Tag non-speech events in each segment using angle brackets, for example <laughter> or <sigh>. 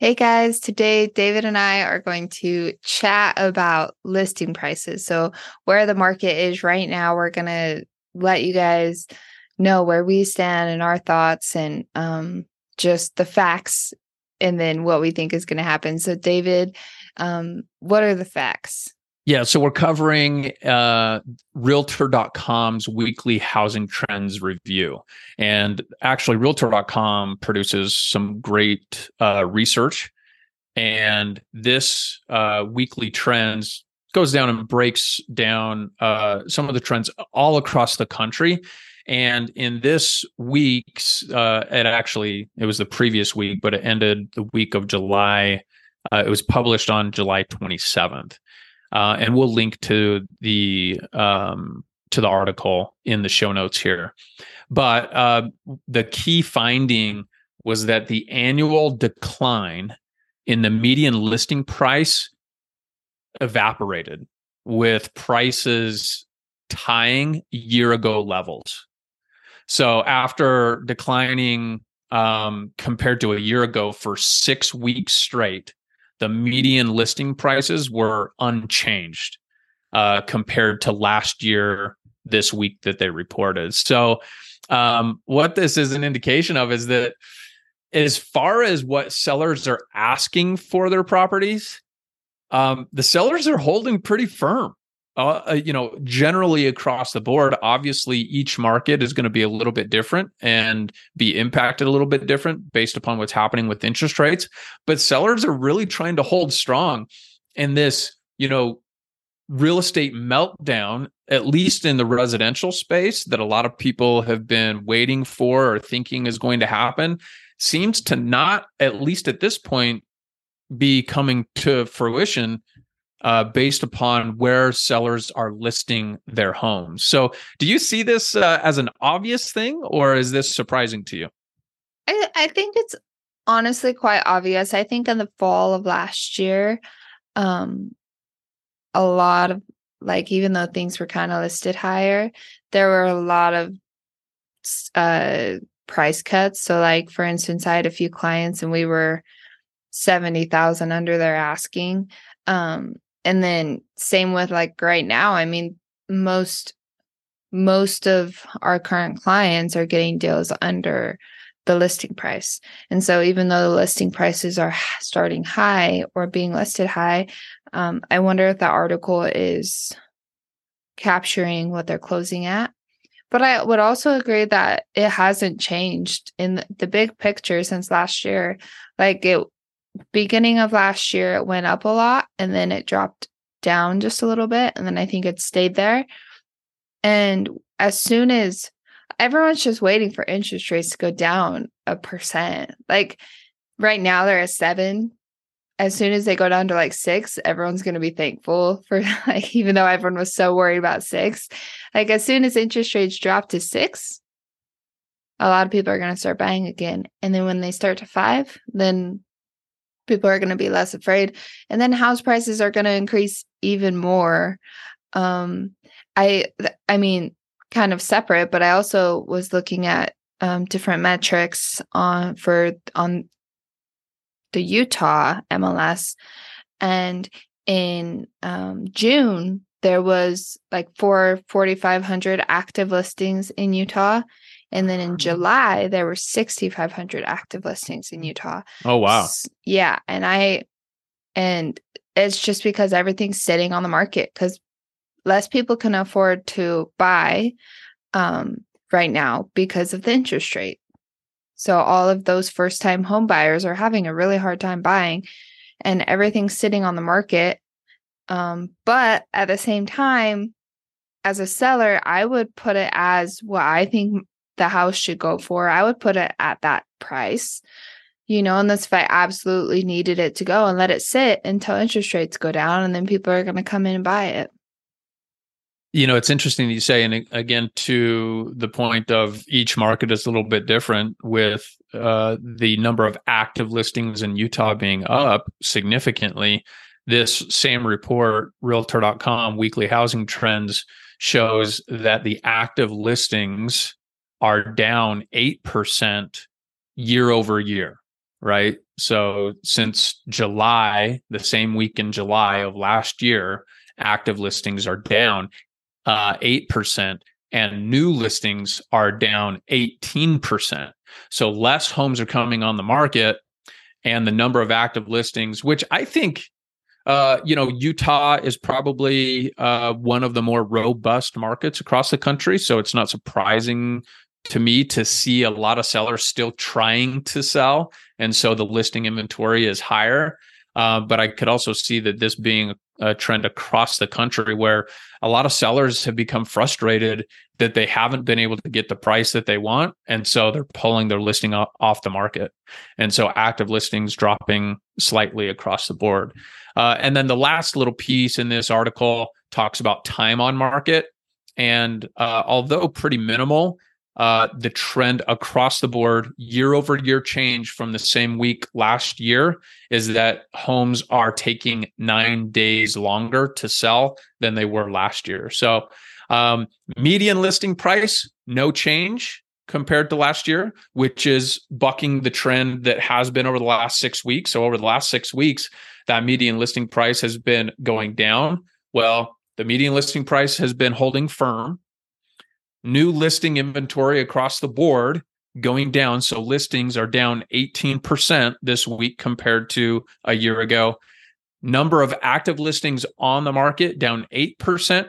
Hey guys, today David and I are going to chat about listing prices. So, where the market is right now, we're going to let you guys know where we stand and our thoughts and um, just the facts and then what we think is going to happen. So, David, um, what are the facts? Yeah, so we're covering uh, Realtor.com's weekly housing trends review. And actually, Realtor.com produces some great uh, research. And this uh, weekly trends goes down and breaks down uh, some of the trends all across the country. And in this week's, uh, it actually, it was the previous week, but it ended the week of July. Uh, it was published on July 27th uh, and we'll link to the um, to the article in the show notes here. But uh, the key finding was that the annual decline in the median listing price evaporated with prices tying year ago levels. So after declining um, compared to a year ago for six weeks straight, the median listing prices were unchanged uh, compared to last year this week that they reported. So, um, what this is an indication of is that as far as what sellers are asking for their properties, um, the sellers are holding pretty firm uh, uh, you know, generally across the board, obviously each market is going to be a little bit different and be impacted a little bit different based upon what's happening with interest rates. But sellers are really trying to hold strong in this, you know, real estate meltdown, at least in the residential space that a lot of people have been waiting for or thinking is going to happen, seems to not, at least at this point, be coming to fruition uh, based upon where sellers are listing their homes. So, do you see this uh, as an obvious thing, or is this surprising to you? I, I think it's honestly quite obvious. I think in the fall of last year, um, a lot of like even though things were kind of listed higher, there were a lot of uh, price cuts. So, like for instance, I had a few clients and we were seventy thousand under their asking. Um, and then same with like right now i mean most most of our current clients are getting deals under the listing price. And so even though the listing prices are starting high or being listed high um, i wonder if that article is capturing what they're closing at. But i would also agree that it hasn't changed in the big picture since last year. Like it beginning of last year it went up a lot and then it dropped down just a little bit and then I think it stayed there. And as soon as everyone's just waiting for interest rates to go down a percent. Like right now they're at 7. As soon as they go down to like 6, everyone's going to be thankful for <laughs> like even though everyone was so worried about 6. Like as soon as interest rates drop to 6, a lot of people are going to start buying again. And then when they start to 5, then people are going to be less afraid and then house prices are going to increase even more. Um i i mean kind of separate but i also was looking at um, different metrics on for on the utah mls and in um, june there was like four 4500 active listings in utah and then in July, there were 6,500 active listings in Utah. Oh, wow. Yeah. And I, and it's just because everything's sitting on the market because less people can afford to buy um, right now because of the interest rate. So all of those first time home buyers are having a really hard time buying and everything's sitting on the market. Um, but at the same time, as a seller, I would put it as what I think the house should go for, I would put it at that price. You know, unless if I absolutely needed it to go and let it sit until interest rates go down and then people are going to come in and buy it. You know, it's interesting you say, and again, to the point of each market is a little bit different with uh, the number of active listings in Utah being up significantly. This same report, Realtor.com weekly housing trends, shows that the active listings are down 8% year over year, right? So since July, the same week in July of last year, active listings are down uh, 8% and new listings are down 18%. So less homes are coming on the market and the number of active listings, which I think uh, you know, Utah is probably uh, one of the more robust markets across the country. So it's not surprising to me to see a lot of sellers still trying to sell. And so the listing inventory is higher. Uh, but I could also see that this being a trend across the country where a lot of sellers have become frustrated that they haven't been able to get the price that they want. And so they're pulling their listing off the market. And so active listings dropping slightly across the board. Uh, and then the last little piece in this article talks about time on market. And uh, although pretty minimal, uh, the trend across the board, year over year change from the same week last year, is that homes are taking nine days longer to sell than they were last year. So, um, median listing price, no change compared to last year, which is bucking the trend that has been over the last six weeks. So, over the last six weeks, that median listing price has been going down. Well, the median listing price has been holding firm new listing inventory across the board going down. So listings are down 18% this week compared to a year ago. Number of active listings on the market down 8%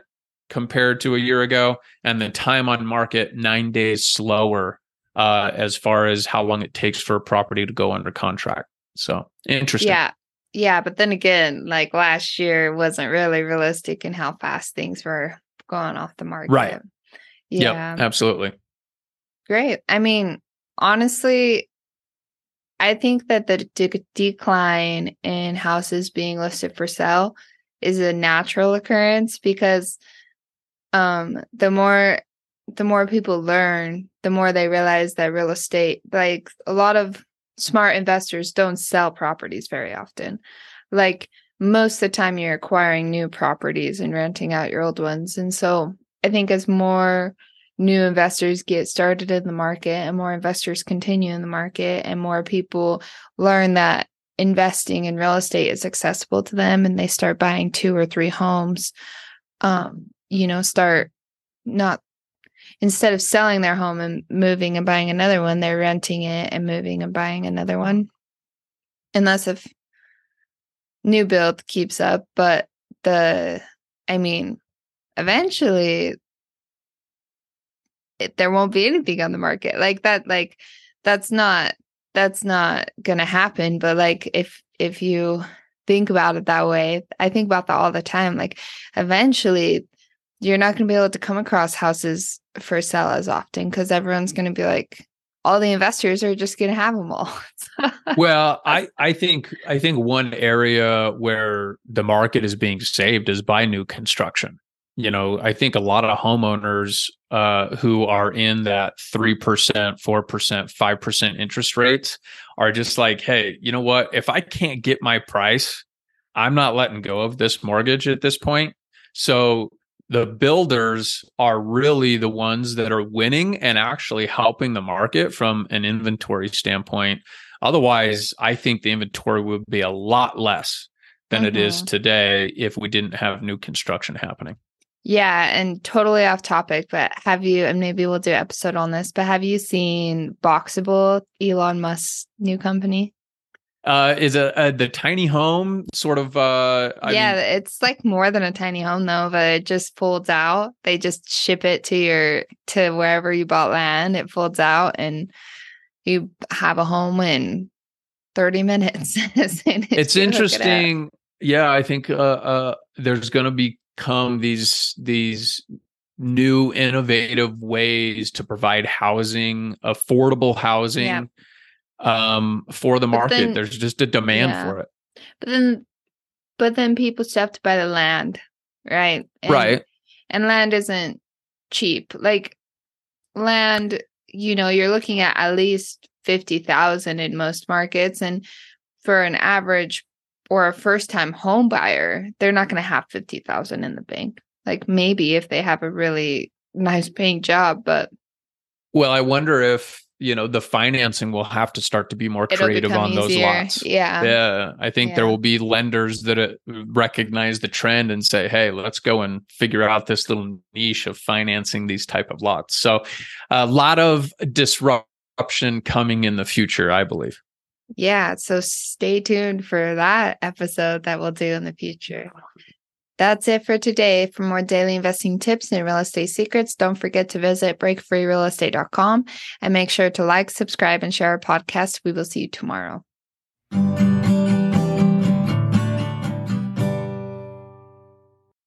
compared to a year ago. And the time on market nine days slower uh, as far as how long it takes for a property to go under contract. So interesting. Yeah. Yeah. But then again, like last year wasn't really realistic in how fast things were going off the market. Right. Yeah, yep, absolutely. Great. I mean, honestly, I think that the de- decline in houses being listed for sale is a natural occurrence because um the more the more people learn, the more they realize that real estate like a lot of smart investors don't sell properties very often. Like most of the time you're acquiring new properties and renting out your old ones. And so I think as more new investors get started in the market and more investors continue in the market and more people learn that investing in real estate is accessible to them and they start buying two or three homes um you know start not instead of selling their home and moving and buying another one they're renting it and moving and buying another one. Unless if new build keeps up but the i mean eventually it, there won't be anything on the market like that like that's not that's not gonna happen but like if if you think about it that way i think about that all the time like eventually you're not going to be able to come across houses for sale as often because everyone's going to be like all the investors are just going to have them all. <laughs> Well i i think i think one area where the market is being saved is by new construction you know, I think a lot of homeowners uh, who are in that 3%, 4%, 5% interest rates are just like, hey, you know what? If I can't get my price, I'm not letting go of this mortgage at this point. So the builders are really the ones that are winning and actually helping the market from an inventory standpoint. Otherwise, I think the inventory would be a lot less than mm-hmm. it is mm-hmm. today if we didn't have new construction happening. Yeah, and totally off topic, but have you, and maybe we'll do an episode on this, but have you seen Boxable, Elon Musk's new company? Uh, is a, a, the tiny home sort of? Uh, I yeah, mean, it's like more than a tiny home though, but it just folds out. They just ship it to your to wherever you bought land. It folds out, and you have a home in thirty minutes. <laughs> it's interesting. It yeah, I think uh, uh, there's going to be come these these new innovative ways to provide housing, affordable housing yeah. um, for the market. Then, There's just a demand yeah. for it. But then, but then people still have to buy the land, right? And, right. And land isn't cheap. Like land, you know, you're looking at at least fifty thousand in most markets, and for an average or a first time home buyer, they're not going to have 50,000 in the bank. Like maybe if they have a really nice paying job, but well, I wonder if you know the financing will have to start to be more It'll creative on those easier. lots. Yeah. Yeah, I think there will be lenders that uh, recognize the trend and say, "Hey, let's go and figure out this little niche of financing these type of lots." So, a lot of disruption coming in the future, I believe. Yeah. So stay tuned for that episode that we'll do in the future. That's it for today. For more daily investing tips and real estate secrets, don't forget to visit breakfreerealestate.com and make sure to like, subscribe, and share our podcast. We will see you tomorrow.